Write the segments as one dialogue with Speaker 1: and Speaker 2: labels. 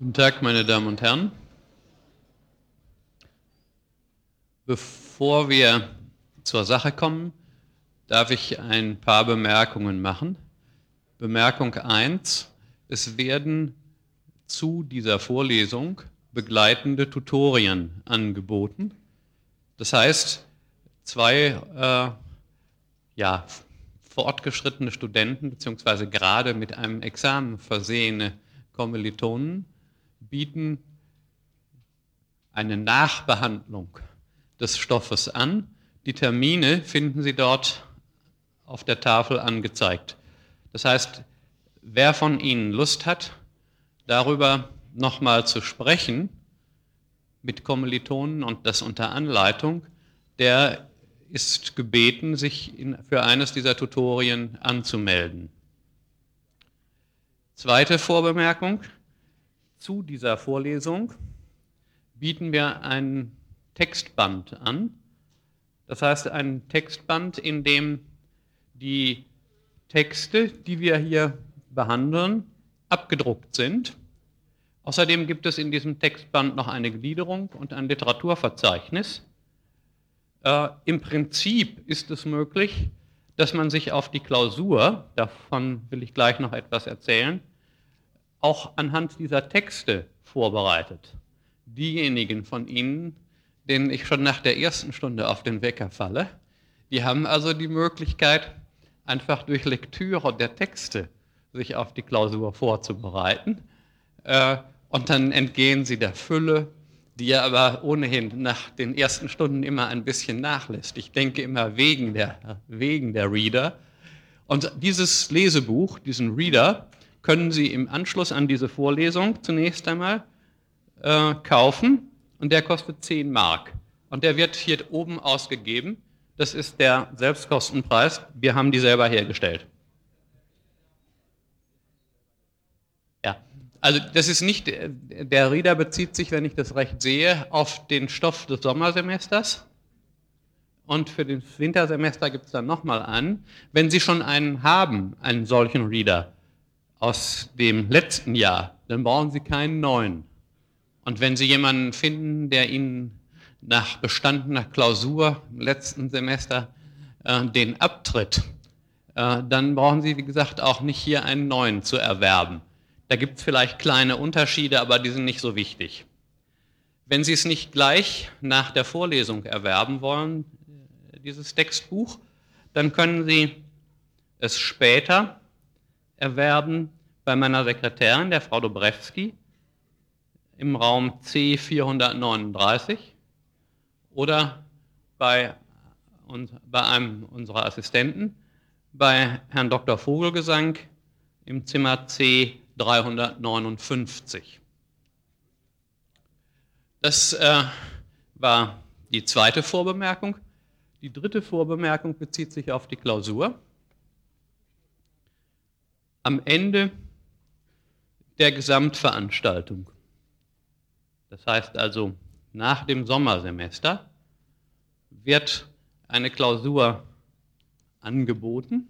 Speaker 1: Guten Tag, meine Damen und Herren. Bevor wir zur Sache kommen, darf ich ein paar Bemerkungen machen. Bemerkung 1. Es werden zu dieser Vorlesung begleitende Tutorien angeboten. Das heißt, zwei äh, ja, fortgeschrittene Studenten beziehungsweise gerade mit einem Examen versehene Kommilitonen bieten eine Nachbehandlung des Stoffes an. Die Termine finden Sie dort auf der Tafel angezeigt. Das heißt, wer von Ihnen Lust hat, darüber nochmal zu sprechen mit Kommilitonen und das unter Anleitung, der ist gebeten, sich in, für eines dieser Tutorien anzumelden. Zweite Vorbemerkung. Zu dieser Vorlesung bieten wir einen Textband an. Das heißt, einen Textband, in dem die Texte, die wir hier behandeln, abgedruckt sind. Außerdem gibt es in diesem Textband noch eine Gliederung und ein Literaturverzeichnis. Äh, Im Prinzip ist es möglich, dass man sich auf die Klausur, davon will ich gleich noch etwas erzählen, auch anhand dieser Texte vorbereitet. Diejenigen von Ihnen, denen ich schon nach der ersten Stunde auf den Wecker falle, die haben also die Möglichkeit, einfach durch Lektüre der Texte sich auf die Klausur vorzubereiten. Äh, und dann entgehen sie der Fülle, die ja aber ohnehin nach den ersten Stunden immer ein bisschen nachlässt. Ich denke immer wegen der, wegen der Reader. Und dieses Lesebuch, diesen Reader, können Sie im Anschluss an diese Vorlesung zunächst einmal äh, kaufen und der kostet 10 Mark. Und der wird hier oben ausgegeben. Das ist der Selbstkostenpreis. Wir haben die selber hergestellt. Ja, also das ist nicht, der Reader bezieht sich, wenn ich das recht sehe, auf den Stoff des Sommersemesters. Und für das Wintersemester gibt es dann nochmal an. Wenn Sie schon einen haben, einen solchen Reader, aus dem letzten Jahr, dann brauchen Sie keinen neuen. Und wenn Sie jemanden finden, der Ihnen nach bestandener Klausur im letzten Semester äh, den abtritt, äh, dann brauchen Sie, wie gesagt, auch nicht hier einen neuen zu erwerben. Da gibt es vielleicht kleine Unterschiede, aber die sind nicht so wichtig. Wenn Sie es nicht gleich nach der Vorlesung erwerben wollen, äh, dieses Textbuch, dann können Sie es später erwerben bei meiner Sekretärin, der Frau Dobrewski, im Raum C439 oder bei, bei einem unserer Assistenten, bei Herrn Dr. Vogelgesang im Zimmer C359. Das äh, war die zweite Vorbemerkung. Die dritte Vorbemerkung bezieht sich auf die Klausur. Am Ende der Gesamtveranstaltung. Das heißt also, nach dem Sommersemester wird eine Klausur angeboten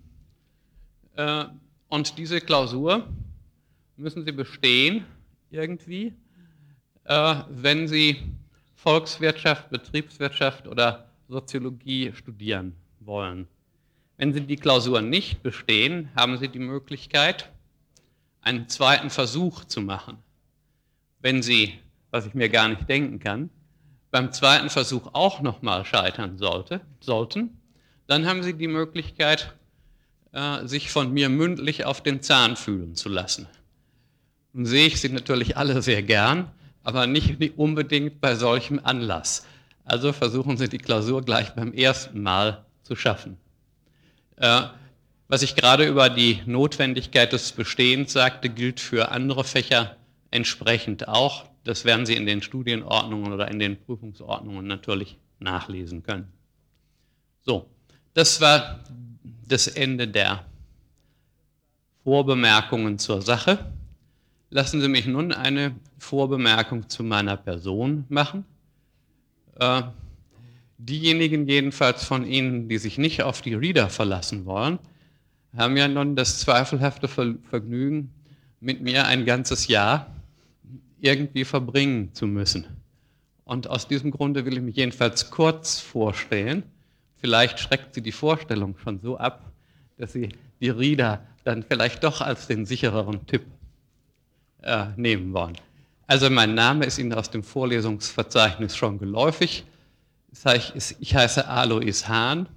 Speaker 1: äh, und diese Klausur müssen Sie bestehen irgendwie, äh, wenn Sie Volkswirtschaft, Betriebswirtschaft oder Soziologie studieren wollen. Wenn Sie die Klausur nicht bestehen, haben Sie die Möglichkeit, einen zweiten Versuch zu machen. Wenn Sie, was ich mir gar nicht denken kann, beim zweiten Versuch auch nochmal scheitern sollte, sollten, dann haben Sie die Möglichkeit, äh, sich von mir mündlich auf den Zahn fühlen zu lassen. Nun sehe ich Sie natürlich alle sehr gern, aber nicht unbedingt bei solchem Anlass. Also versuchen Sie die Klausur gleich beim ersten Mal zu schaffen. Äh, was ich gerade über die Notwendigkeit des Bestehens sagte, gilt für andere Fächer entsprechend auch. Das werden Sie in den Studienordnungen oder in den Prüfungsordnungen natürlich nachlesen können. So, das war das Ende der Vorbemerkungen zur Sache. Lassen Sie mich nun eine Vorbemerkung zu meiner Person machen. Äh, diejenigen jedenfalls von Ihnen, die sich nicht auf die Reader verlassen wollen, haben ja nun das zweifelhafte Vergnügen, mit mir ein ganzes Jahr irgendwie verbringen zu müssen. Und aus diesem Grunde will ich mich jedenfalls kurz vorstellen. Vielleicht schreckt Sie die Vorstellung schon so ab, dass Sie die Rieder dann vielleicht doch als den sichereren Tipp äh, nehmen wollen. Also mein Name ist Ihnen aus dem Vorlesungsverzeichnis schon geläufig. Ich heiße Alois Hahn.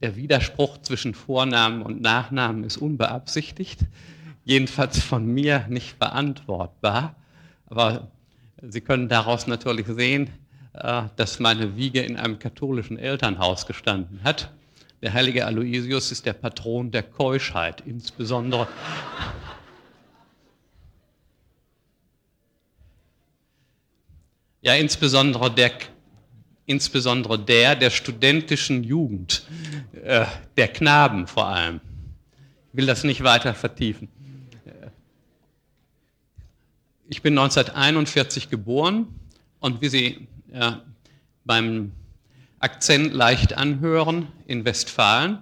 Speaker 1: Der Widerspruch zwischen Vornamen und Nachnamen ist unbeabsichtigt, jedenfalls von mir nicht beantwortbar. Aber Sie können daraus natürlich sehen, äh, dass meine Wiege in einem katholischen Elternhaus gestanden hat. Der heilige Aloysius ist der Patron der Keuschheit, insbesondere. Ja, insbesondere der, insbesondere der der studentischen Jugend, äh, der Knaben vor allem. Ich will das nicht weiter vertiefen. Ich bin 1941 geboren und wie Sie äh, beim Akzent leicht anhören, in Westfalen,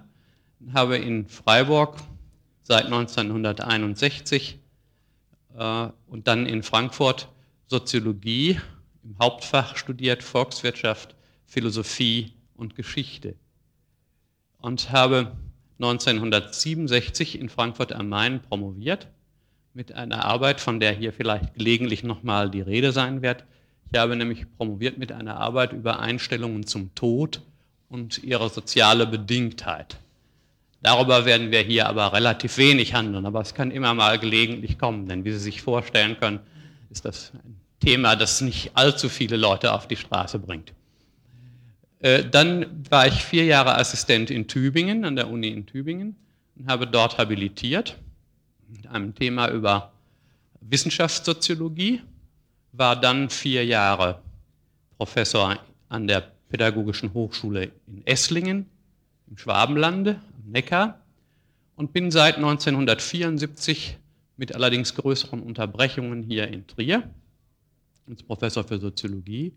Speaker 1: habe in Freiburg seit 1961 äh, und dann in Frankfurt Soziologie im Hauptfach studiert, Volkswirtschaft, Philosophie und Geschichte. Und habe 1967 in Frankfurt am Main promoviert mit einer Arbeit, von der hier vielleicht gelegentlich nochmal die Rede sein wird. Ich habe nämlich promoviert mit einer Arbeit über Einstellungen zum Tod und ihre soziale Bedingtheit. Darüber werden wir hier aber relativ wenig handeln, aber es kann immer mal gelegentlich kommen, denn wie Sie sich vorstellen können, ist das ein Thema, das nicht allzu viele Leute auf die Straße bringt. Äh, dann war ich vier Jahre Assistent in Tübingen, an der Uni in Tübingen, und habe dort habilitiert mit einem Thema über Wissenschaftssoziologie, war dann vier Jahre Professor an der Pädagogischen Hochschule in Esslingen im Schwabenlande am Neckar und bin seit 1974 mit allerdings größeren Unterbrechungen hier in Trier als Professor für Soziologie.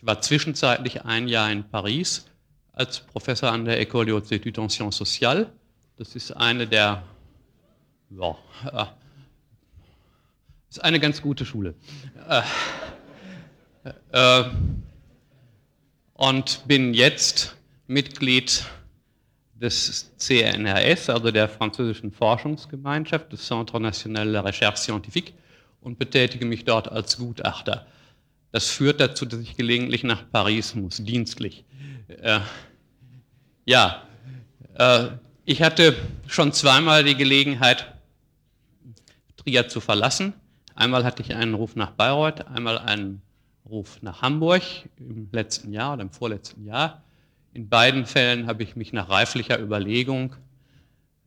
Speaker 1: Ich war zwischenzeitlich ein Jahr in Paris als Professor an der École Haute d'études en Sciences Sociales. Das ist eine der ja, äh, ist eine ganz gute Schule. Äh, äh, und bin jetzt Mitglied des CNRS, also der französischen Forschungsgemeinschaft, des Centre National de Recherche Scientifique, und betätige mich dort als Gutachter. Das führt dazu, dass ich gelegentlich nach Paris muss, dienstlich. Äh, ja, äh, ich hatte schon zweimal die Gelegenheit, Trier zu verlassen. Einmal hatte ich einen Ruf nach Bayreuth, einmal einen Ruf nach Hamburg im letzten Jahr oder im vorletzten Jahr. In beiden Fällen habe ich mich nach reiflicher Überlegung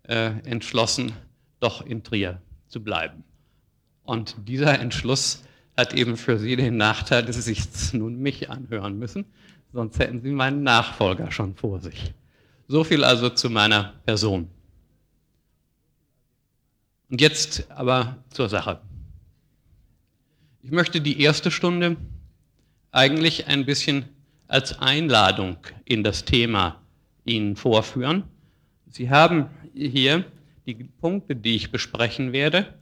Speaker 1: äh, entschlossen, doch in Trier zu bleiben. Und dieser Entschluss hat eben für Sie den Nachteil, dass Sie sich nun mich anhören müssen, sonst hätten Sie meinen Nachfolger schon vor sich. So viel also zu meiner Person. Und jetzt aber zur Sache. Ich möchte die erste Stunde eigentlich ein bisschen als Einladung in das Thema Ihnen vorführen. Sie haben hier die Punkte, die ich besprechen werde,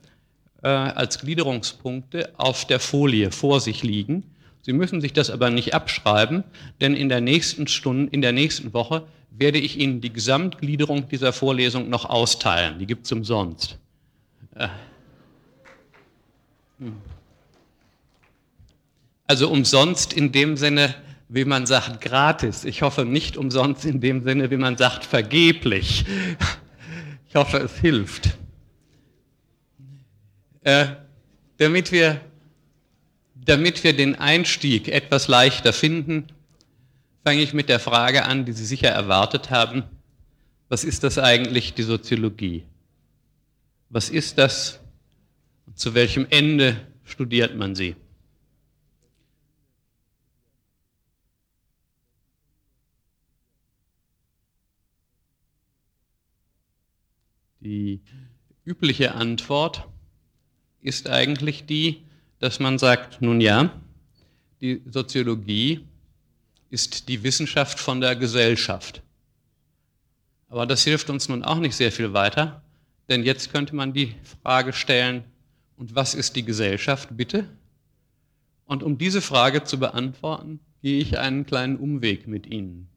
Speaker 1: äh, als Gliederungspunkte auf der Folie vor sich liegen. Sie müssen sich das aber nicht abschreiben, denn in der nächsten Stunde, in der nächsten Woche werde ich Ihnen die Gesamtgliederung dieser Vorlesung noch austeilen. Die gibt es umsonst. Also umsonst in dem Sinne, wie man sagt, gratis. Ich hoffe nicht umsonst in dem Sinne, wie man sagt, vergeblich. Ich hoffe, es hilft. Äh, damit, wir, damit wir den Einstieg etwas leichter finden, fange ich mit der Frage an, die Sie sicher erwartet haben. Was ist das eigentlich, die Soziologie? Was ist das? Zu welchem Ende studiert man sie? Die übliche Antwort ist eigentlich die, dass man sagt, nun ja, die Soziologie ist die Wissenschaft von der Gesellschaft. Aber das hilft uns nun auch nicht sehr viel weiter, denn jetzt könnte man die Frage stellen, und was ist die Gesellschaft, bitte? Und um diese Frage zu beantworten, gehe ich einen kleinen Umweg mit Ihnen.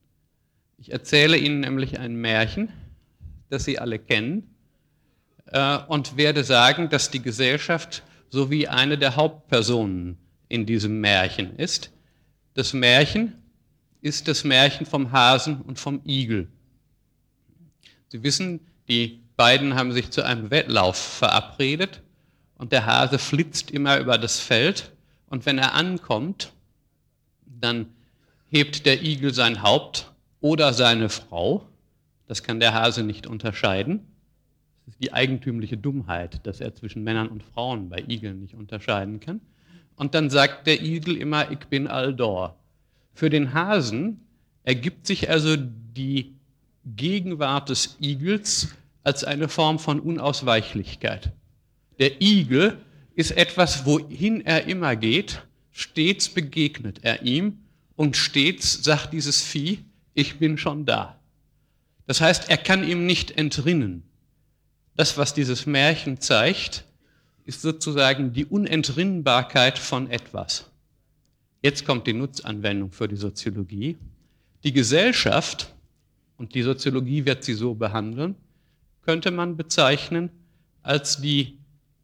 Speaker 1: Ich erzähle Ihnen nämlich ein Märchen, das Sie alle kennen, äh, und werde sagen, dass die Gesellschaft so wie eine der Hauptpersonen in diesem Märchen ist. Das Märchen ist das Märchen vom Hasen und vom Igel. Sie wissen, die beiden haben sich zu einem Wettlauf verabredet und der Hase flitzt immer über das Feld und wenn er ankommt, dann hebt der Igel sein Haupt oder seine Frau. Das kann der Hase nicht unterscheiden. Ist die eigentümliche Dummheit, dass er zwischen Männern und Frauen bei Igeln nicht unterscheiden kann. Und dann sagt der Igel immer, ich bin Aldor. Für den Hasen ergibt sich also die Gegenwart des Igels als eine Form von Unausweichlichkeit. Der Igel ist etwas, wohin er immer geht, stets begegnet er ihm und stets sagt dieses Vieh, ich bin schon da. Das heißt, er kann ihm nicht entrinnen. Das, was dieses Märchen zeigt, ist sozusagen die Unentrinnbarkeit von etwas. Jetzt kommt die Nutzanwendung für die Soziologie. Die Gesellschaft, und die Soziologie wird sie so behandeln, könnte man bezeichnen als die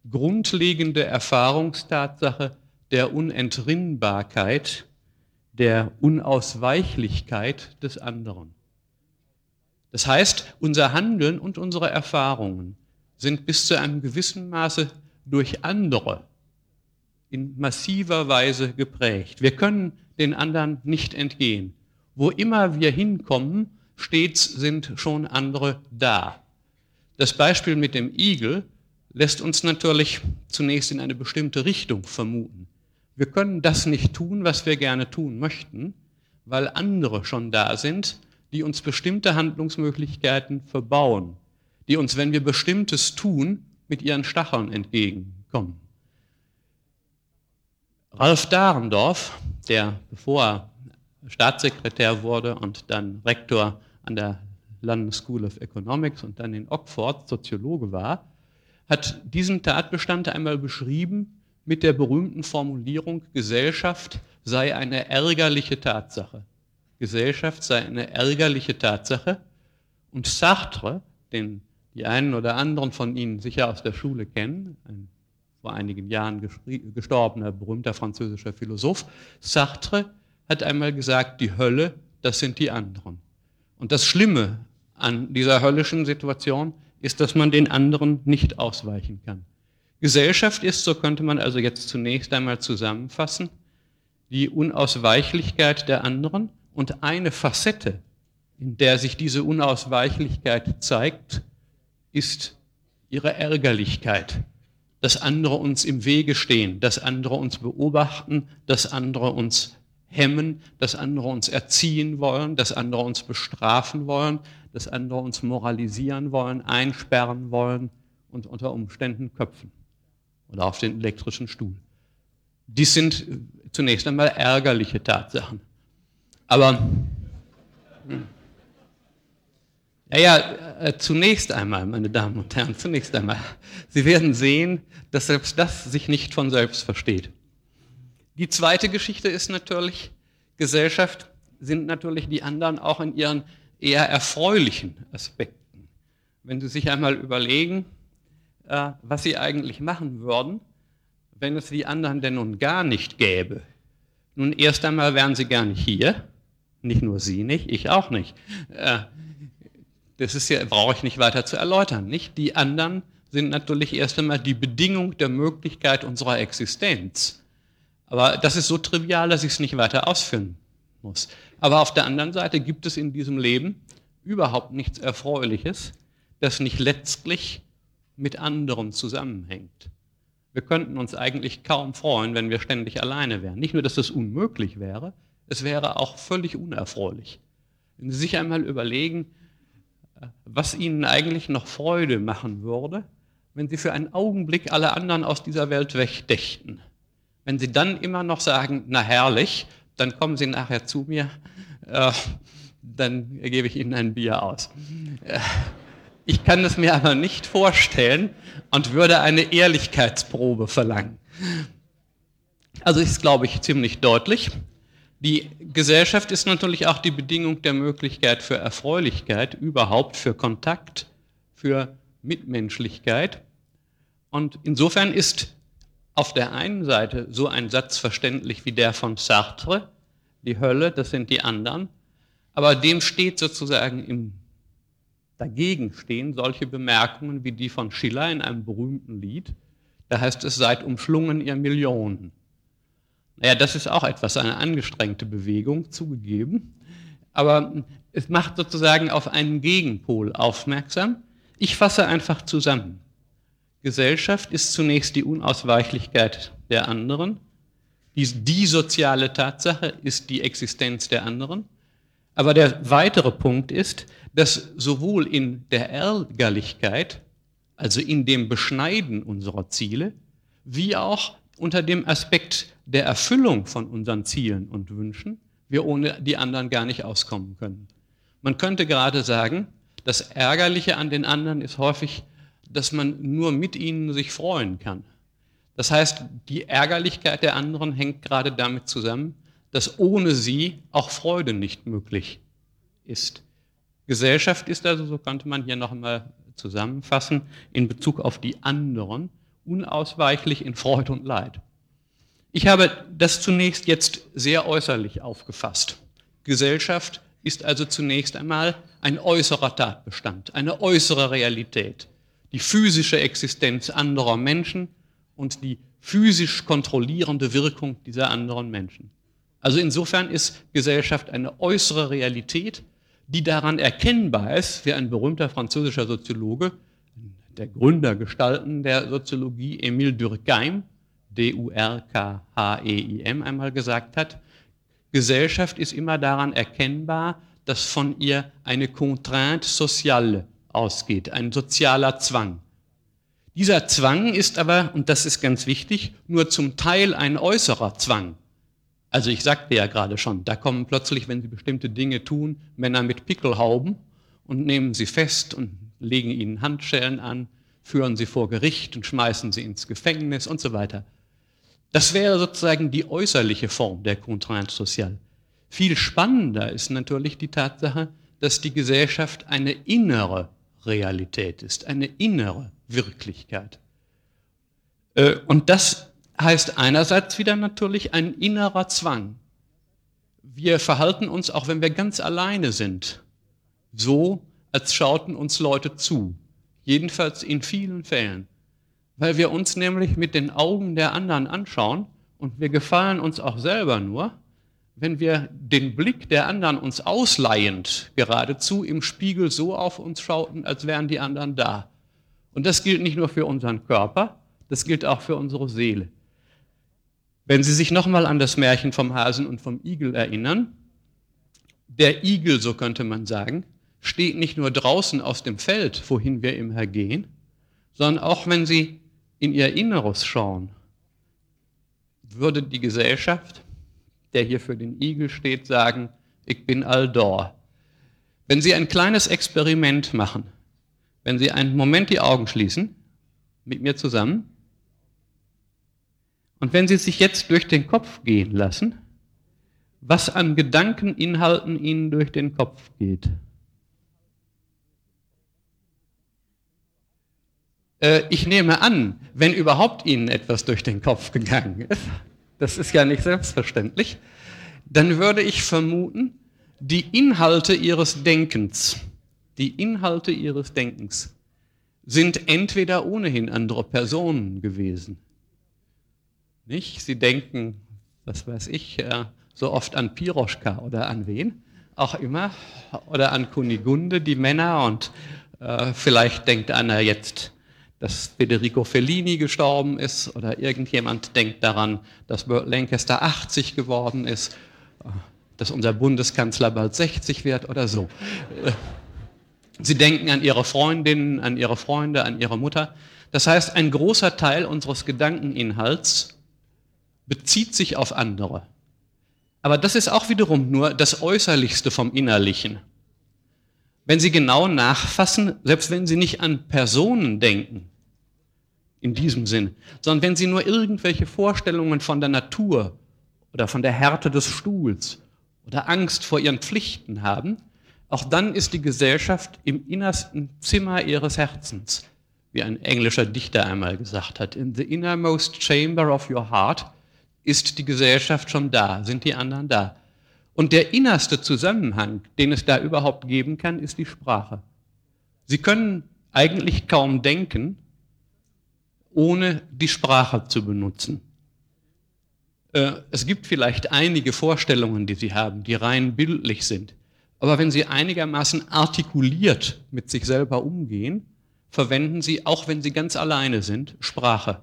Speaker 1: grundlegende Erfahrungstatsache der Unentrinnbarkeit, der Unausweichlichkeit des anderen. Das heißt, unser Handeln und unsere Erfahrungen sind bis zu einem gewissen Maße durch andere in massiver Weise geprägt. Wir können den anderen nicht entgehen. Wo immer wir hinkommen, stets sind schon andere da. Das Beispiel mit dem Igel lässt uns natürlich zunächst in eine bestimmte Richtung vermuten. Wir können das nicht tun, was wir gerne tun möchten, weil andere schon da sind, die uns bestimmte Handlungsmöglichkeiten verbauen, die uns, wenn wir bestimmtes tun, mit ihren Stacheln entgegenkommen. Ralf Dahrendorf, der bevor er Staatssekretär wurde und dann Rektor an der London School of Economics und dann in Oxford Soziologe war, hat diesen Tatbestand einmal beschrieben mit der berühmten Formulierung, Gesellschaft sei eine ärgerliche Tatsache. Gesellschaft sei eine ärgerliche Tatsache. Und Sartre, den die einen oder anderen von Ihnen sicher aus der Schule kennen, ein vor einigen Jahren gestorbener, berühmter französischer Philosoph, Sartre hat einmal gesagt, die Hölle, das sind die anderen. Und das Schlimme an dieser höllischen Situation ist, dass man den anderen nicht ausweichen kann. Gesellschaft ist, so könnte man also jetzt zunächst einmal zusammenfassen, die Unausweichlichkeit der anderen und eine Facette, in der sich diese Unausweichlichkeit zeigt, ist ihre Ärgerlichkeit, dass andere uns im Wege stehen, dass andere uns beobachten, dass andere uns hemmen, dass andere uns erziehen wollen, dass andere uns bestrafen wollen, dass andere uns moralisieren wollen, einsperren wollen und unter Umständen köpfen oder auf den elektrischen Stuhl. Dies sind zunächst einmal ärgerliche Tatsachen. Aber. Ja, ja, äh, zunächst einmal, meine Damen und Herren, zunächst einmal, Sie werden sehen, dass selbst das sich nicht von selbst versteht. Die zweite Geschichte ist natürlich, Gesellschaft sind natürlich die anderen auch in ihren eher erfreulichen Aspekten. Wenn Sie sich einmal überlegen, äh, was Sie eigentlich machen würden, wenn es die anderen denn nun gar nicht gäbe. Nun, erst einmal wären Sie gar nicht hier. Nicht nur Sie nicht, ich auch nicht. Das ist ja, brauche ich nicht weiter zu erläutern, nicht? Die anderen sind natürlich erst einmal die Bedingung der Möglichkeit unserer Existenz. Aber das ist so trivial, dass ich es nicht weiter ausführen muss. Aber auf der anderen Seite gibt es in diesem Leben überhaupt nichts Erfreuliches, das nicht letztlich mit anderen zusammenhängt. Wir könnten uns eigentlich kaum freuen, wenn wir ständig alleine wären. Nicht nur, dass das unmöglich wäre, es wäre auch völlig unerfreulich. Wenn Sie sich einmal überlegen, was Ihnen eigentlich noch Freude machen würde, wenn Sie für einen Augenblick alle anderen aus dieser Welt wegdächten. Wenn Sie dann immer noch sagen, na herrlich, dann kommen Sie nachher zu mir, äh, dann gebe ich Ihnen ein Bier aus. Äh, Ich kann es mir aber nicht vorstellen und würde eine Ehrlichkeitsprobe verlangen. Also ist, glaube ich, ziemlich deutlich. Die Gesellschaft ist natürlich auch die Bedingung der Möglichkeit für Erfreulichkeit, überhaupt für Kontakt, für Mitmenschlichkeit. Und insofern ist auf der einen Seite so ein Satz verständlich wie der von Sartre, die Hölle, das sind die anderen, aber dem steht sozusagen im Dagegen stehen solche Bemerkungen wie die von Schiller in einem berühmten Lied, da heißt es, seid umschlungen ihr Millionen. Naja, das ist auch etwas, eine angestrengte Bewegung, zugegeben, aber es macht sozusagen auf einen Gegenpol aufmerksam. Ich fasse einfach zusammen. Gesellschaft ist zunächst die Unausweichlichkeit der anderen. Die, die soziale Tatsache ist die Existenz der anderen. Aber der weitere Punkt ist, dass sowohl in der Ärgerlichkeit, also in dem Beschneiden unserer Ziele, wie auch unter dem Aspekt der Erfüllung von unseren Zielen und Wünschen wir ohne die anderen gar nicht auskommen können. Man könnte gerade sagen, das Ärgerliche an den anderen ist häufig dass man nur mit ihnen sich freuen kann. Das heißt, die Ärgerlichkeit der anderen hängt gerade damit zusammen, dass ohne sie auch Freude nicht möglich ist. Gesellschaft ist also, so könnte man hier noch einmal zusammenfassen, in Bezug auf die anderen unausweichlich in Freude und Leid. Ich habe das zunächst jetzt sehr äußerlich aufgefasst. Gesellschaft ist also zunächst einmal ein äußerer Tatbestand, eine äußere Realität die physische Existenz anderer Menschen und die physisch kontrollierende Wirkung dieser anderen Menschen. Also insofern ist Gesellschaft eine äußere Realität, die daran erkennbar ist, wie ein berühmter französischer Soziologe, der Gründergestalten der Soziologie, Emile Durkheim, D-U-R-K-H-E-I-M, einmal gesagt hat, Gesellschaft ist immer daran erkennbar, dass von ihr eine Contrainte sociale ausgeht, ein sozialer Zwang. Dieser Zwang ist aber, und das ist ganz wichtig, nur zum Teil ein äußerer Zwang. Also ich sagte ja gerade schon, da kommen plötzlich, wenn sie bestimmte Dinge tun, Männer mit Pickelhauben und nehmen sie fest und legen ihnen Handschellen an, führen sie vor Gericht und schmeißen sie ins Gefängnis und so weiter. Das wäre sozusagen die äußerliche Form der Contrainte sociale. Viel spannender ist natürlich die Tatsache, dass die Gesellschaft eine innere Realität ist, eine innere Wirklichkeit. Äh, und das heißt einerseits wieder natürlich ein innerer Zwang. Wir verhalten uns, auch wenn wir ganz alleine sind, so, als schauten uns Leute zu. Jedenfalls in vielen Fällen. Weil wir uns nämlich mit den Augen der anderen anschauen und wir gefallen uns auch selber nur, wenn wir den Blick der anderen uns ausleihend geradezu im Spiegel so auf uns schauten, als wären die anderen da. Und das gilt nicht nur für unseren Körper, das gilt auch für unsere Seele. Wenn Sie sich nochmal an das Märchen vom Hasen und vom Igel erinnern, der Igel, so könnte man sagen, steht nicht nur draußen aus dem Feld, wohin wir immer gehen, sondern auch wenn Sie in Ihr Inneres schauen, würde die Gesellschaft der hier für den Igel steht, sagen, ich bin all da. Wenn Sie ein kleines Experiment machen, wenn Sie einen Moment die Augen schließen, mit mir zusammen, und wenn Sie sich jetzt durch den Kopf gehen lassen, was an Gedankeninhalten Ihnen durch den Kopf geht. Äh, ich nehme an, wenn überhaupt Ihnen etwas durch den Kopf gegangen ist, das ist ja nicht selbstverständlich, dann würde ich vermuten, die Inhalte ihres Denkens, die Inhalte ihres Denkens sind entweder ohnehin andere Personen gewesen. Nicht? Sie denken, was weiß ich, so oft an Piroschka oder an wen auch immer, oder an Kunigunde, die Männer, und äh, vielleicht denkt einer jetzt dass Federico Fellini gestorben ist oder irgendjemand denkt daran, dass Lancaster 80 geworden ist, dass unser Bundeskanzler bald 60 wird oder so. Sie denken an ihre Freundinnen, an ihre Freunde, an ihre Mutter. Das heißt, ein großer Teil unseres Gedankeninhalts bezieht sich auf andere. Aber das ist auch wiederum nur das Äußerlichste vom Innerlichen. Wenn Sie genau nachfassen, selbst wenn Sie nicht an Personen denken, in diesem Sinn, sondern wenn Sie nur irgendwelche Vorstellungen von der Natur oder von der Härte des Stuhls oder Angst vor Ihren Pflichten haben, auch dann ist die Gesellschaft im innersten Zimmer Ihres Herzens, wie ein englischer Dichter einmal gesagt hat. In the innermost chamber of your heart ist die Gesellschaft schon da, sind die anderen da. Und der innerste Zusammenhang, den es da überhaupt geben kann, ist die Sprache. Sie können eigentlich kaum denken, ohne die Sprache zu benutzen. Äh, es gibt vielleicht einige Vorstellungen, die Sie haben, die rein bildlich sind. Aber wenn Sie einigermaßen artikuliert mit sich selber umgehen, verwenden Sie, auch wenn Sie ganz alleine sind, Sprache.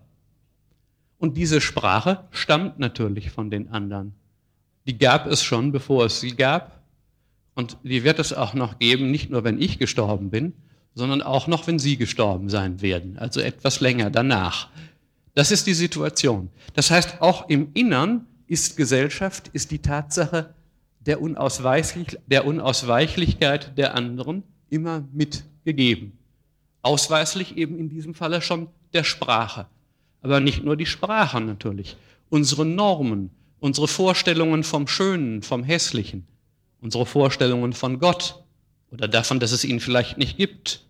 Speaker 1: Und diese Sprache stammt natürlich von den anderen. Die gab es schon, bevor es sie gab. Und die wird es auch noch geben, nicht nur wenn ich gestorben bin, sondern auch noch, wenn Sie gestorben sein werden, also etwas länger danach. Das ist die Situation. Das heißt, auch im Innern ist Gesellschaft, ist die Tatsache der, Unausweichlich, der Unausweichlichkeit der anderen immer mitgegeben. Ausweislich eben in diesem Falle schon der Sprache. Aber nicht nur die Sprache natürlich. Unsere Normen, unsere Vorstellungen vom Schönen, vom Hässlichen, unsere Vorstellungen von Gott oder davon, dass es ihn vielleicht nicht gibt,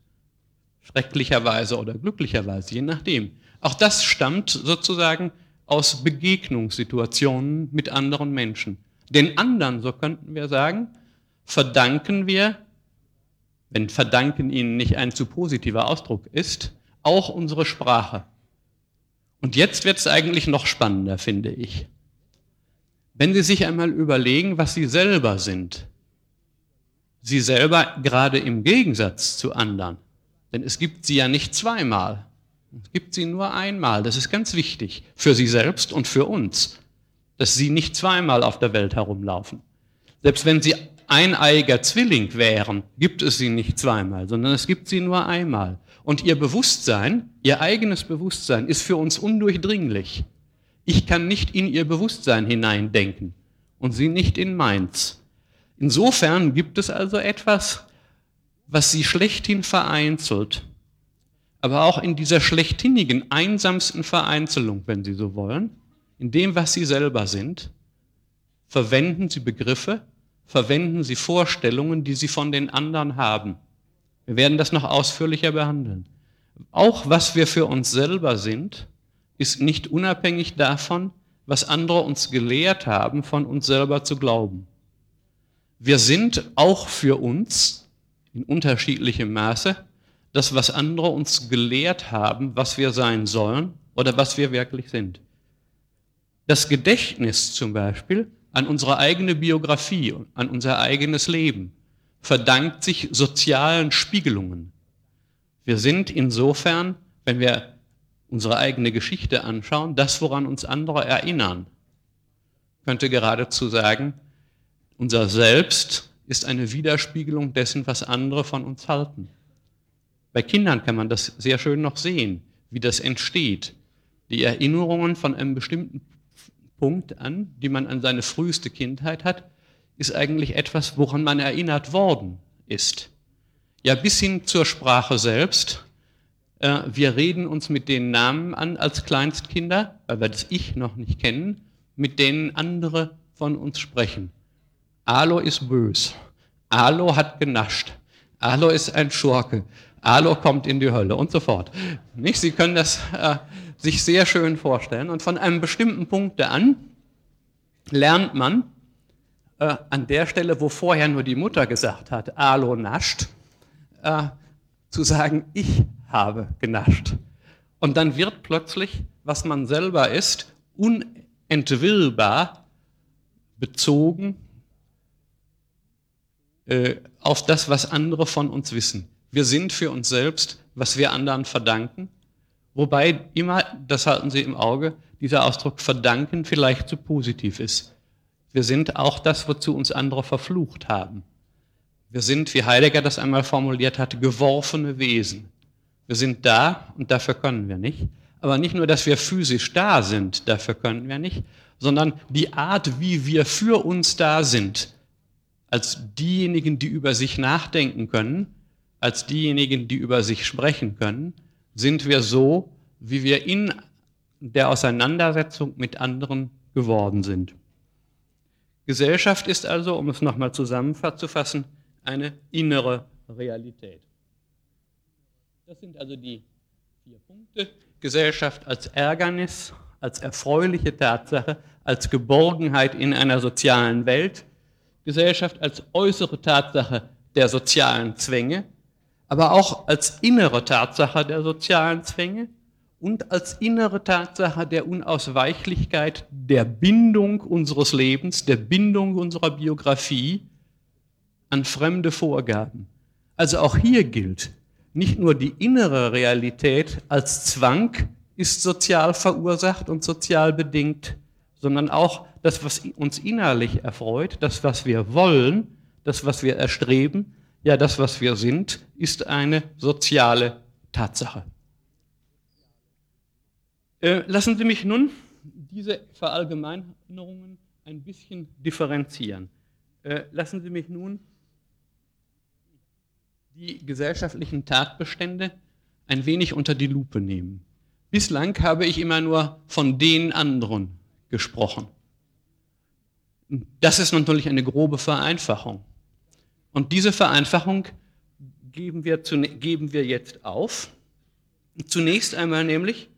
Speaker 1: schrecklicherweise oder glücklicherweise, je nachdem. Auch das stammt sozusagen aus Begegnungssituationen mit anderen Menschen. Den anderen, so könnten wir sagen, verdanken wir, wenn verdanken ihnen nicht ein zu positiver Ausdruck ist, auch unsere Sprache. Und jetzt wird es eigentlich noch spannender, finde ich. Wenn Sie sich einmal überlegen, was Sie selber sind, Sie selber gerade im Gegensatz zu anderen, denn es gibt sie ja nicht zweimal. Es gibt sie nur einmal. Das ist ganz wichtig für sie selbst und für uns, dass sie nicht zweimal auf der Welt herumlaufen. Selbst wenn sie eineiger Zwilling wären, gibt es sie nicht zweimal, sondern es gibt sie nur einmal. Und ihr Bewusstsein, ihr eigenes Bewusstsein ist für uns undurchdringlich. Ich kann nicht in ihr Bewusstsein hineindenken und sie nicht in meins. Insofern gibt es also etwas, was sie schlechthin vereinzelt, aber auch in dieser schlechthinigen, einsamsten Vereinzelung, wenn Sie so wollen, in dem, was Sie selber sind, verwenden Sie Begriffe, verwenden Sie Vorstellungen, die Sie von den anderen haben. Wir werden das noch ausführlicher behandeln. Auch was wir für uns selber sind, ist nicht unabhängig davon, was andere uns gelehrt haben, von uns selber zu glauben. Wir sind auch für uns in unterschiedlichem Maße das, was andere uns gelehrt haben, was wir sein sollen oder was wir wirklich sind. Das Gedächtnis zum Beispiel an unsere eigene Biografie, an unser eigenes Leben verdankt sich sozialen Spiegelungen. Wir sind insofern, wenn wir unsere eigene Geschichte anschauen, das, woran uns andere erinnern. Könnte geradezu sagen, unser Selbst ist eine Widerspiegelung dessen, was andere von uns halten. Bei Kindern kann man das sehr schön noch sehen, wie das entsteht. Die Erinnerungen von einem bestimmten Punkt an, die man an seine früheste Kindheit hat, ist eigentlich etwas, woran man erinnert worden ist. Ja, bis hin zur Sprache selbst. Äh, wir reden uns mit den Namen an als Kleinstkinder, weil wir das Ich noch nicht kennen, mit denen andere von uns sprechen. Alo ist bös. Alo hat genascht. Alo ist ein Schurke. Alo kommt in die Hölle und so fort. Nicht? Sie können das äh, sich sehr schön vorstellen. Und von einem bestimmten Punkt an lernt man äh, an der Stelle, wo vorher nur die Mutter gesagt hat, Alo nascht, äh, zu sagen, ich habe genascht. Und dann wird plötzlich, was man selber ist, unentwillbar bezogen äh, auf das, was andere von uns wissen. Wir sind für uns selbst, was wir anderen verdanken. Wobei immer, das halten Sie im Auge, dieser Ausdruck verdanken vielleicht zu positiv ist. Wir sind auch das, wozu uns andere verflucht haben. Wir sind, wie Heidegger das einmal formuliert hat, geworfene Wesen. Wir sind da und dafür können wir nicht. Aber nicht nur, dass wir physisch da sind, dafür können wir nicht, sondern die Art, wie wir für uns da sind, als diejenigen, die über sich nachdenken können, als diejenigen, die über sich sprechen können, sind wir so, wie wir in der Auseinandersetzung mit anderen geworden sind. Gesellschaft ist also, um es nochmal zusammenzufassen, eine innere Realität. Das sind also die vier Punkte. Gesellschaft als Ärgernis, als erfreuliche Tatsache, als Geborgenheit in einer sozialen Welt. Gesellschaft als äußere Tatsache der sozialen Zwänge, aber auch als innere Tatsache der sozialen Zwänge und als innere Tatsache der Unausweichlichkeit der Bindung unseres Lebens, der Bindung unserer Biografie an fremde Vorgaben. Also auch hier gilt, nicht nur die innere Realität als Zwang ist sozial verursacht und sozial bedingt, sondern auch das, was uns innerlich erfreut, das, was wir wollen, das, was wir erstreben, ja, das, was wir sind, ist eine soziale Tatsache. Äh, lassen Sie mich nun diese Verallgemeinerungen ein bisschen differenzieren. Äh, lassen Sie mich nun die gesellschaftlichen Tatbestände ein wenig unter die Lupe nehmen. Bislang habe ich immer nur von den anderen gesprochen. Das ist natürlich eine grobe Vereinfachung. Und diese Vereinfachung geben wir, geben wir jetzt auf. Zunächst einmal nämlich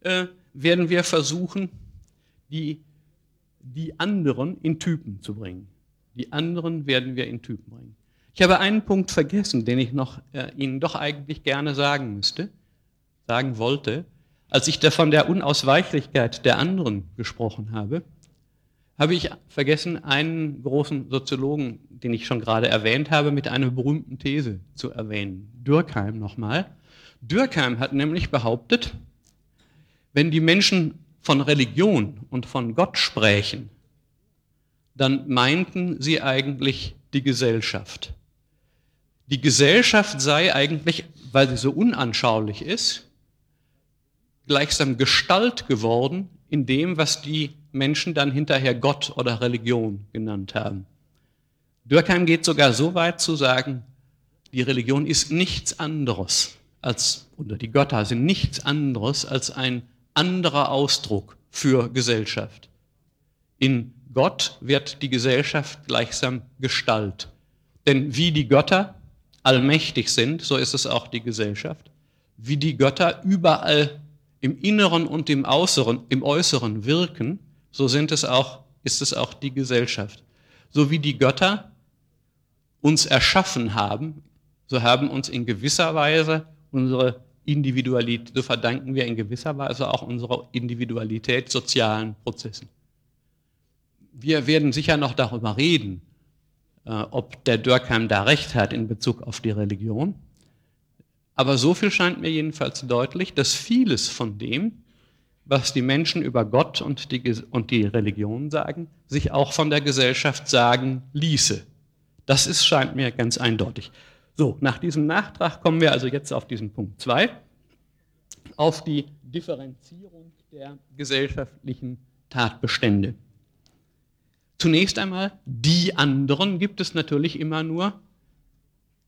Speaker 1: äh, werden wir versuchen, die, die anderen in Typen zu bringen. Die anderen werden wir in Typen bringen. Ich habe einen Punkt vergessen, den ich noch äh, Ihnen doch eigentlich gerne sagen müsste, sagen wollte. Als ich da von der Unausweichlichkeit der anderen gesprochen habe, habe ich vergessen, einen großen Soziologen, den ich schon gerade erwähnt habe, mit einer berühmten These zu erwähnen. Dürkheim nochmal. Dürkheim hat nämlich behauptet, wenn die Menschen von Religion und von Gott sprechen, dann meinten sie eigentlich die Gesellschaft. Die Gesellschaft sei eigentlich, weil sie so unanschaulich ist, gleichsam Gestalt geworden in dem, was die Menschen dann hinterher Gott oder Religion genannt haben. Dürkheim geht sogar so weit zu sagen, die Religion ist nichts anderes als, oder die Götter sind nichts anderes als ein anderer Ausdruck für Gesellschaft. In Gott wird die Gesellschaft gleichsam Gestalt. Denn wie die Götter allmächtig sind, so ist es auch die Gesellschaft. Wie die Götter überall im Inneren und im Äußeren, im Äußeren wirken, so sind es auch, ist es auch die Gesellschaft. So wie die Götter uns erschaffen haben, so haben uns in gewisser Weise unsere Individualität, so verdanken wir in gewisser Weise auch unserer Individualität sozialen Prozessen. Wir werden sicher noch darüber reden, äh, ob der Dürkheim da recht hat in Bezug auf die Religion. Aber so viel scheint mir jedenfalls deutlich, dass vieles von dem, was die Menschen über Gott und die, und die Religion sagen, sich auch von der Gesellschaft sagen ließe. Das ist, scheint mir ganz eindeutig. So, nach diesem Nachtrag kommen wir also jetzt auf diesen Punkt 2, auf die Differenzierung der gesellschaftlichen Tatbestände. Zunächst einmal, die anderen gibt es natürlich immer nur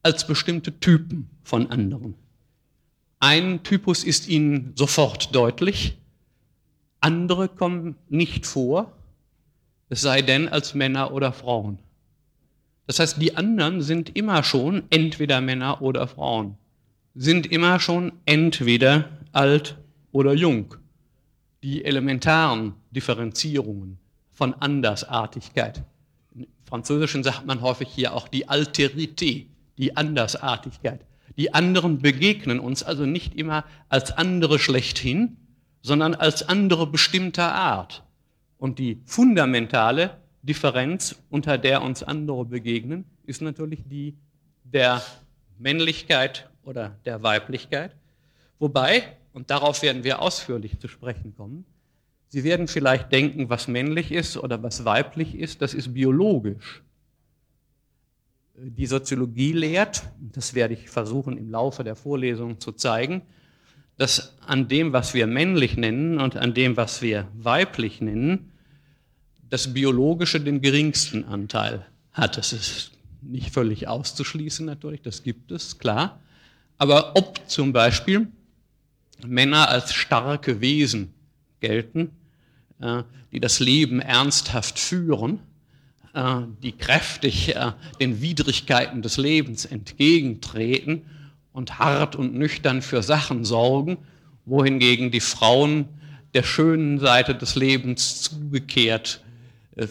Speaker 1: als bestimmte Typen von anderen. Ein Typus ist Ihnen sofort deutlich, andere kommen nicht vor, es sei denn als Männer oder Frauen. Das heißt, die anderen sind immer schon entweder Männer oder Frauen, sind immer schon entweder alt oder jung. Die elementaren Differenzierungen von Andersartigkeit. Im Französischen sagt man häufig hier auch die Alterité, die Andersartigkeit. Die anderen begegnen uns also nicht immer als andere schlechthin, sondern als andere bestimmter Art. Und die fundamentale Differenz, unter der uns andere begegnen, ist natürlich die der Männlichkeit oder der Weiblichkeit. Wobei, und darauf werden wir ausführlich zu sprechen kommen, Sie werden vielleicht denken, was männlich ist oder was weiblich ist, das ist biologisch. Die Soziologie lehrt, das werde ich versuchen im Laufe der Vorlesung zu zeigen, dass an dem, was wir männlich nennen und an dem, was wir weiblich nennen, das Biologische den geringsten Anteil hat. Das ist nicht völlig auszuschließen natürlich, das gibt es, klar. Aber ob zum Beispiel Männer als starke Wesen gelten, äh, die das Leben ernsthaft führen, äh, die kräftig äh, den Widrigkeiten des Lebens entgegentreten und hart und nüchtern für Sachen sorgen, wohingegen die Frauen der schönen Seite des Lebens zugekehrt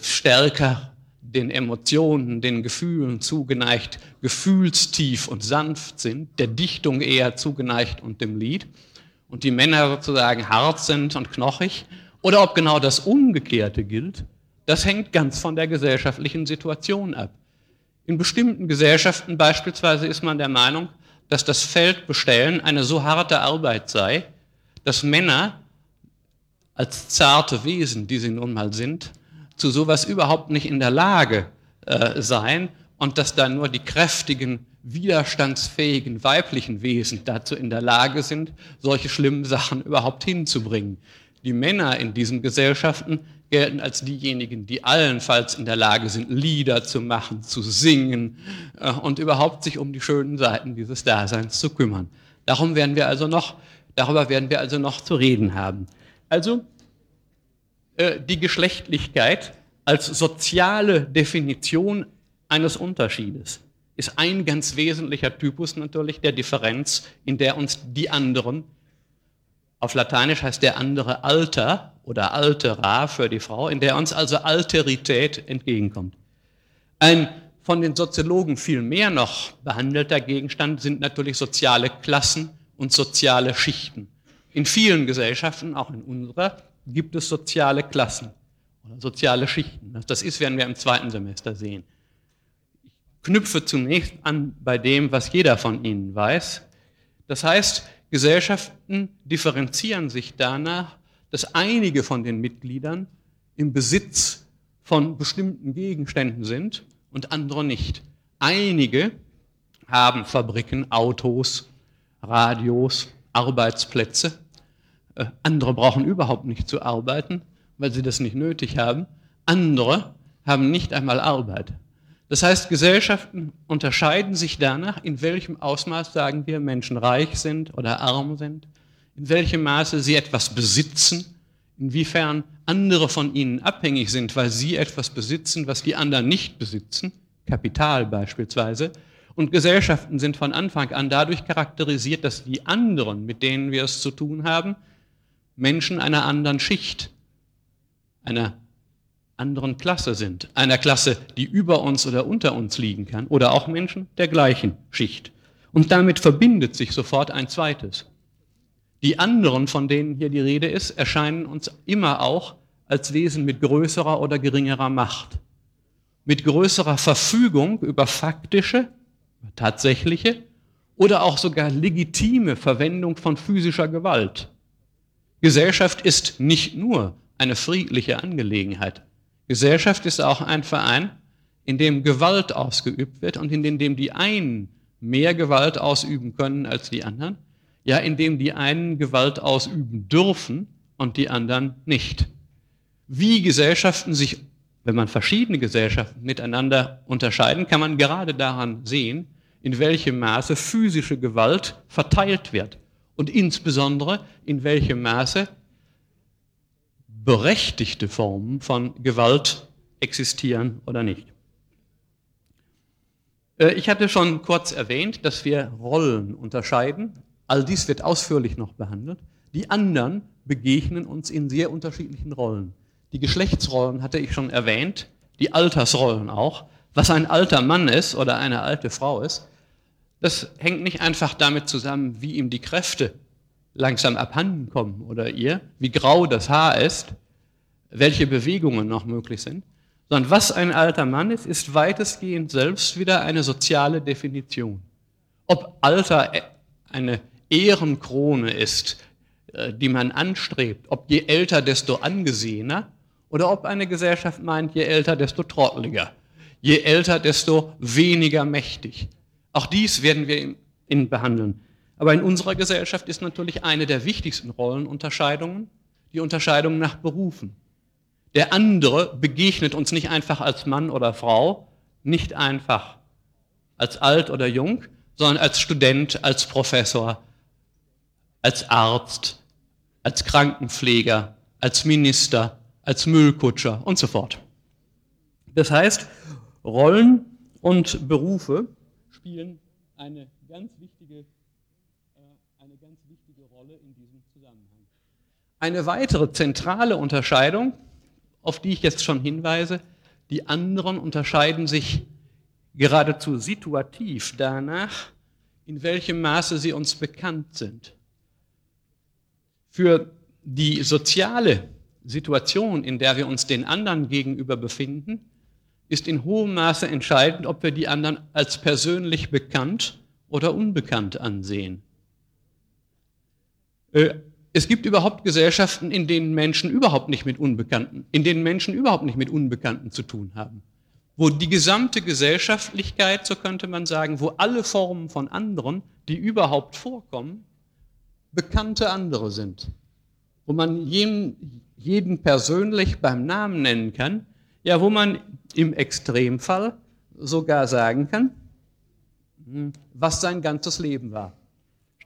Speaker 1: stärker den Emotionen, den Gefühlen zugeneigt, gefühlstief und sanft sind, der Dichtung eher zugeneigt und dem Lied, und die Männer sozusagen hart sind und knochig, oder ob genau das Umgekehrte gilt, das hängt ganz von der gesellschaftlichen Situation ab. In bestimmten Gesellschaften beispielsweise ist man der Meinung, dass das Feldbestellen eine so harte Arbeit sei, dass Männer als zarte Wesen, die sie nun mal sind, zu sowas überhaupt nicht in der Lage äh, seien und dass da nur die kräftigen, widerstandsfähigen weiblichen Wesen dazu in der Lage sind, solche schlimmen Sachen überhaupt hinzubringen. Die Männer in diesen Gesellschaften gelten als diejenigen, die allenfalls in der Lage sind, Lieder zu machen, zu singen äh, und überhaupt sich um die schönen Seiten dieses Daseins zu kümmern. Darum werden wir also noch, darüber werden wir also noch zu reden haben. Also äh, die Geschlechtlichkeit als soziale Definition eines Unterschiedes ist ein ganz wesentlicher Typus natürlich der Differenz, in der uns die anderen, auf Lateinisch heißt der andere Alter oder Altera für die Frau, in der uns also Alterität entgegenkommt. Ein von den Soziologen viel mehr noch behandelter Gegenstand sind natürlich soziale Klassen und soziale Schichten. In vielen Gesellschaften, auch in unserer, gibt es soziale Klassen oder soziale Schichten. Das ist, werden wir im zweiten Semester sehen. Ich knüpfe zunächst an bei dem, was jeder von Ihnen weiß. Das heißt, Gesellschaften differenzieren sich danach, dass einige von den Mitgliedern im Besitz von bestimmten Gegenständen sind und andere nicht. Einige haben Fabriken, Autos, Radios, Arbeitsplätze äh, andere brauchen überhaupt nicht zu arbeiten, weil sie das nicht nötig haben. Andere haben nicht einmal Arbeit. Das heißt, Gesellschaften unterscheiden sich danach, in welchem Ausmaß, sagen wir, Menschen reich sind oder arm sind, in welchem Maße sie etwas besitzen, inwiefern andere von ihnen abhängig sind, weil sie etwas besitzen, was die anderen nicht besitzen, Kapital beispielsweise. Und Gesellschaften sind von Anfang an dadurch charakterisiert, dass die anderen, mit denen wir es zu tun haben, Menschen einer anderen Schicht, einer anderen Klasse sind, einer Klasse, die über uns oder unter uns liegen kann, oder auch Menschen der gleichen Schicht. Und damit verbindet sich sofort ein zweites. Die anderen, von denen hier die Rede ist, erscheinen uns immer auch als Wesen mit größerer oder geringerer Macht, mit größerer Verfügung über faktische, tatsächliche oder auch sogar legitime Verwendung von physischer Gewalt. Gesellschaft ist nicht nur eine friedliche Angelegenheit. Gesellschaft ist auch ein Verein, in dem Gewalt ausgeübt wird und in dem die einen mehr Gewalt ausüben können als die anderen, ja, in dem die einen Gewalt ausüben dürfen und die anderen nicht. Wie Gesellschaften sich, wenn man verschiedene Gesellschaften miteinander unterscheiden, kann man gerade daran sehen, in welchem Maße physische Gewalt verteilt wird und insbesondere in welchem Maße berechtigte Formen von Gewalt existieren oder nicht. Äh, ich hatte schon kurz erwähnt, dass wir Rollen unterscheiden. All dies wird ausführlich noch behandelt. Die anderen begegnen uns in sehr unterschiedlichen Rollen. Die Geschlechtsrollen hatte ich schon erwähnt, die Altersrollen auch. Was ein alter Mann ist oder eine alte Frau ist, das hängt nicht einfach damit zusammen, wie ihm die Kräfte langsam abhanden kommen oder ihr, wie grau das Haar ist, welche Bewegungen noch möglich sind, sondern was ein alter Mann ist, ist weitestgehend selbst wieder eine soziale Definition. Ob Alter eine Ehrenkrone ist, äh, die man anstrebt, ob je älter, desto angesehener, oder ob eine Gesellschaft meint, je älter, desto trotteliger, je älter, desto weniger mächtig. Auch dies werden wir in behandeln. Aber in unserer Gesellschaft ist natürlich eine der wichtigsten Rollenunterscheidungen die Unterscheidung nach Berufen. Der andere begegnet uns nicht einfach als Mann oder Frau, nicht einfach als alt oder jung, sondern als Student, als Professor, als Arzt, als Krankenpfleger, als Minister, als Müllkutscher und so fort. Das heißt, Rollen und Berufe spielen eine ganz wichtige, eine ganz wichtige Rolle in diesem Zusammenhang. Eine weitere zentrale Unterscheidung, auf die ich jetzt schon hinweise, die anderen unterscheiden sich geradezu situativ danach, in welchem Maße sie uns bekannt sind. Für die soziale Situation, in der wir uns den anderen gegenüber befinden, ist in hohem Maße entscheidend, ob wir die anderen als persönlich bekannt oder unbekannt ansehen. Äh, es gibt überhaupt Gesellschaften, in denen Menschen überhaupt nicht mit Unbekannten, in denen Menschen überhaupt nicht mit Unbekannten zu tun haben. Wo die gesamte Gesellschaftlichkeit, so könnte man sagen, wo alle Formen von anderen, die überhaupt vorkommen, bekannte andere sind. Wo man jeden, jeden persönlich beim Namen nennen kann, ja, wo man im Extremfall sogar sagen kann, hm, was sein ganzes Leben war.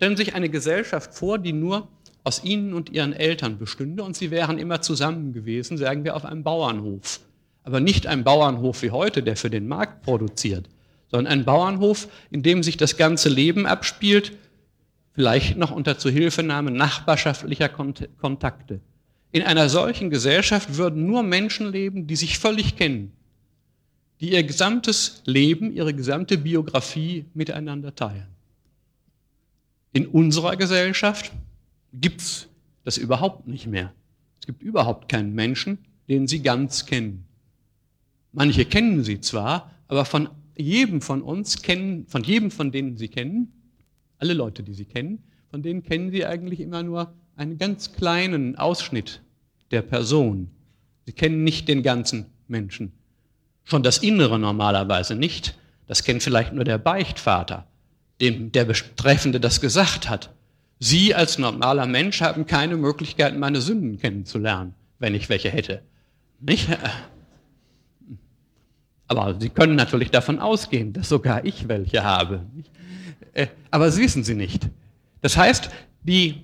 Speaker 1: Stellen Sie sich eine Gesellschaft vor, die nur aus Ihnen und Ihren Eltern bestünde und Sie wären immer zusammen gewesen, sagen wir, auf einem Bauernhof. Aber nicht ein Bauernhof wie heute, der für den Markt produziert, sondern ein Bauernhof, in dem sich das ganze Leben abspielt, vielleicht noch unter Zuhilfenahme nachbarschaftlicher Kontakte. In einer solchen Gesellschaft würden nur Menschen leben, die sich völlig kennen, die ihr gesamtes Leben, ihre gesamte Biografie miteinander teilen. In unserer Gesellschaft gibt es das überhaupt nicht mehr. Es gibt überhaupt keinen Menschen, den Sie ganz kennen. Manche kennen Sie zwar, aber von jedem von uns kennen, von jedem von denen Sie kennen, alle Leute, die Sie kennen, von denen kennen Sie eigentlich immer nur einen ganz kleinen Ausschnitt der Person. Sie kennen nicht den ganzen Menschen. Schon das Innere normalerweise nicht. Das kennt vielleicht nur der Beichtvater, dem der Betreffende das gesagt hat. Sie als normaler Mensch haben keine Möglichkeit, meine Sünden kennenzulernen, wenn ich welche hätte. Nicht? Aber Sie können natürlich davon ausgehen, dass sogar ich welche habe. Äh, aber Sie wissen sie nicht. Das heißt, die,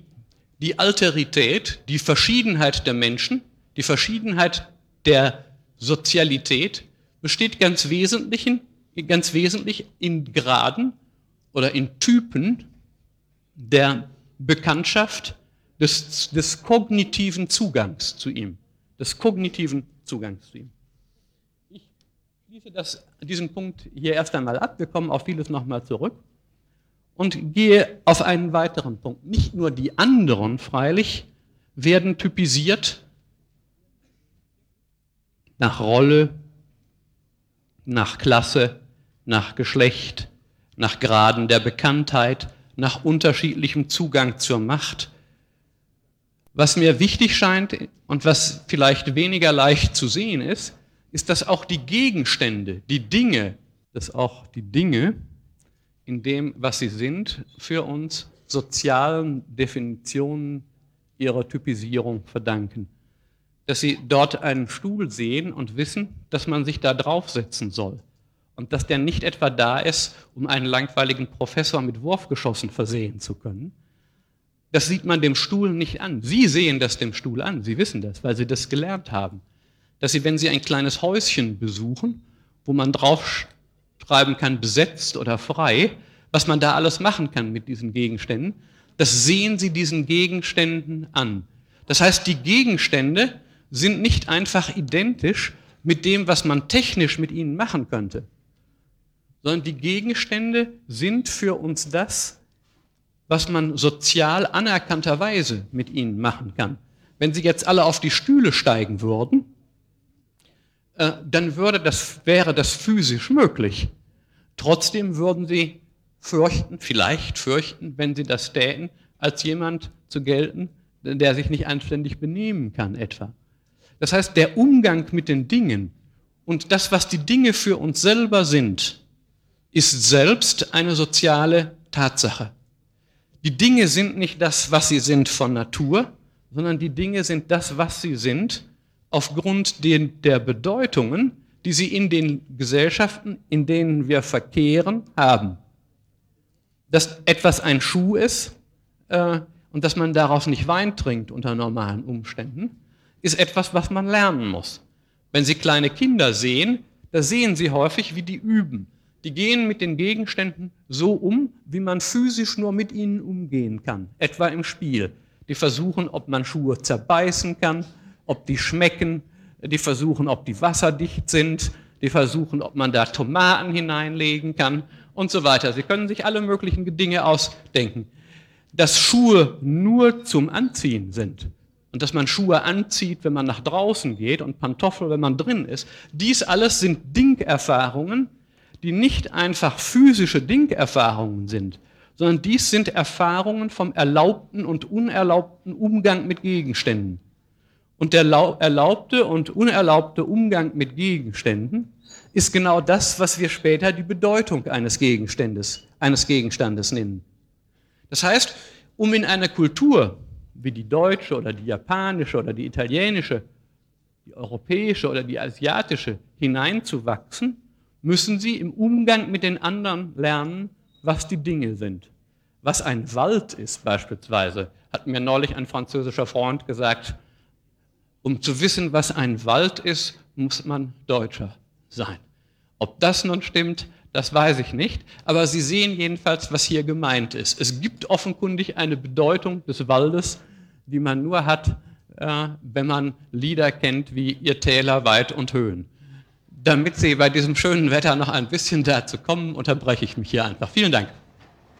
Speaker 1: die Alterität, die Verschiedenheit der Menschen, die Verschiedenheit der Sozialität besteht ganz, wesentlichen, ganz wesentlich in Graden oder in Typen der Bekanntschaft des, des kognitiven Zugangs zu ihm. Des kognitiven Zugangs zu ihm. Ich schließe das, diesen Punkt hier erst einmal ab. Wir kommen auf vieles nochmal zurück und gehe auf einen weiteren Punkt. Nicht nur die anderen, freilich, werden typisiert nach Rolle, nach Klasse, nach Geschlecht, nach Graden der Bekanntheit, nach unterschiedlichem Zugang zur Macht. Was mir wichtig scheint und was vielleicht weniger leicht zu sehen ist, ist, dass auch die Gegenstände, die Dinge, dass auch die Dinge in dem, was sie sind, für uns sozialen Definitionen ihrer Typisierung verdanken dass sie dort einen Stuhl sehen und wissen, dass man sich da draufsetzen soll. Und dass der nicht etwa da ist, um einen langweiligen Professor mit Wurfgeschossen versehen zu können. Das sieht man dem Stuhl nicht an. Sie sehen das dem Stuhl an. Sie wissen das, weil Sie das gelernt haben. Dass Sie, wenn Sie ein kleines Häuschen besuchen, wo man draufschreiben kann, besetzt oder frei, was man da alles machen kann mit diesen Gegenständen, das sehen Sie diesen Gegenständen an. Das heißt, die Gegenstände sind nicht einfach identisch mit dem, was man technisch mit ihnen machen könnte, sondern die Gegenstände sind für uns das, was man sozial anerkannterweise mit ihnen machen kann. Wenn sie jetzt alle auf die Stühle steigen würden, äh, dann würde das, wäre das physisch möglich. Trotzdem würden sie fürchten, vielleicht fürchten, wenn sie das täten, als jemand zu gelten, der sich nicht anständig benehmen kann etwa. Das heißt, der Umgang mit den Dingen und das, was die Dinge für uns selber sind, ist selbst eine soziale Tatsache. Die Dinge sind nicht das, was sie sind von Natur, sondern die Dinge sind das, was sie sind, aufgrund der Bedeutungen, die sie in den Gesellschaften, in denen wir verkehren, haben. Dass etwas ein Schuh ist äh, und dass man daraus nicht Wein trinkt unter normalen Umständen, ist etwas, was man lernen muss. Wenn Sie kleine Kinder sehen, da sehen Sie häufig, wie die üben. Die gehen mit den Gegenständen so um, wie man physisch nur mit ihnen umgehen kann, etwa im Spiel. Die versuchen, ob man Schuhe zerbeißen kann, ob die schmecken, die versuchen, ob die wasserdicht sind, die versuchen, ob man da Tomaten hineinlegen kann und so weiter. Sie können sich alle möglichen Dinge ausdenken. Dass Schuhe nur zum Anziehen sind und dass man Schuhe anzieht, wenn man nach draußen geht und Pantoffel, wenn man drin ist, dies alles sind Dinkerfahrungen, die nicht einfach physische Dinkerfahrungen sind, sondern dies sind Erfahrungen vom erlaubten und unerlaubten Umgang mit Gegenständen. Und der erlaubte und unerlaubte Umgang mit Gegenständen ist genau das, was wir später die Bedeutung eines Gegenstandes, eines Gegenstandes nennen. Das heißt, um in eine Kultur wie die deutsche oder die japanische oder die italienische, die europäische oder die asiatische hineinzuwachsen, müssen sie im Umgang mit den anderen lernen, was die Dinge sind. Was ein Wald ist beispielsweise, hat mir neulich ein französischer Freund gesagt, um zu wissen, was ein Wald ist, muss man Deutscher sein. Ob das nun stimmt, das weiß ich nicht, aber Sie sehen jedenfalls, was hier gemeint ist. Es gibt offenkundig eine Bedeutung des Waldes, die man nur hat, äh, wenn man Lieder kennt wie Ihr Täler weit und Höhen. Damit Sie bei diesem schönen Wetter noch ein bisschen dazu kommen, unterbreche ich mich hier einfach. Vielen Dank.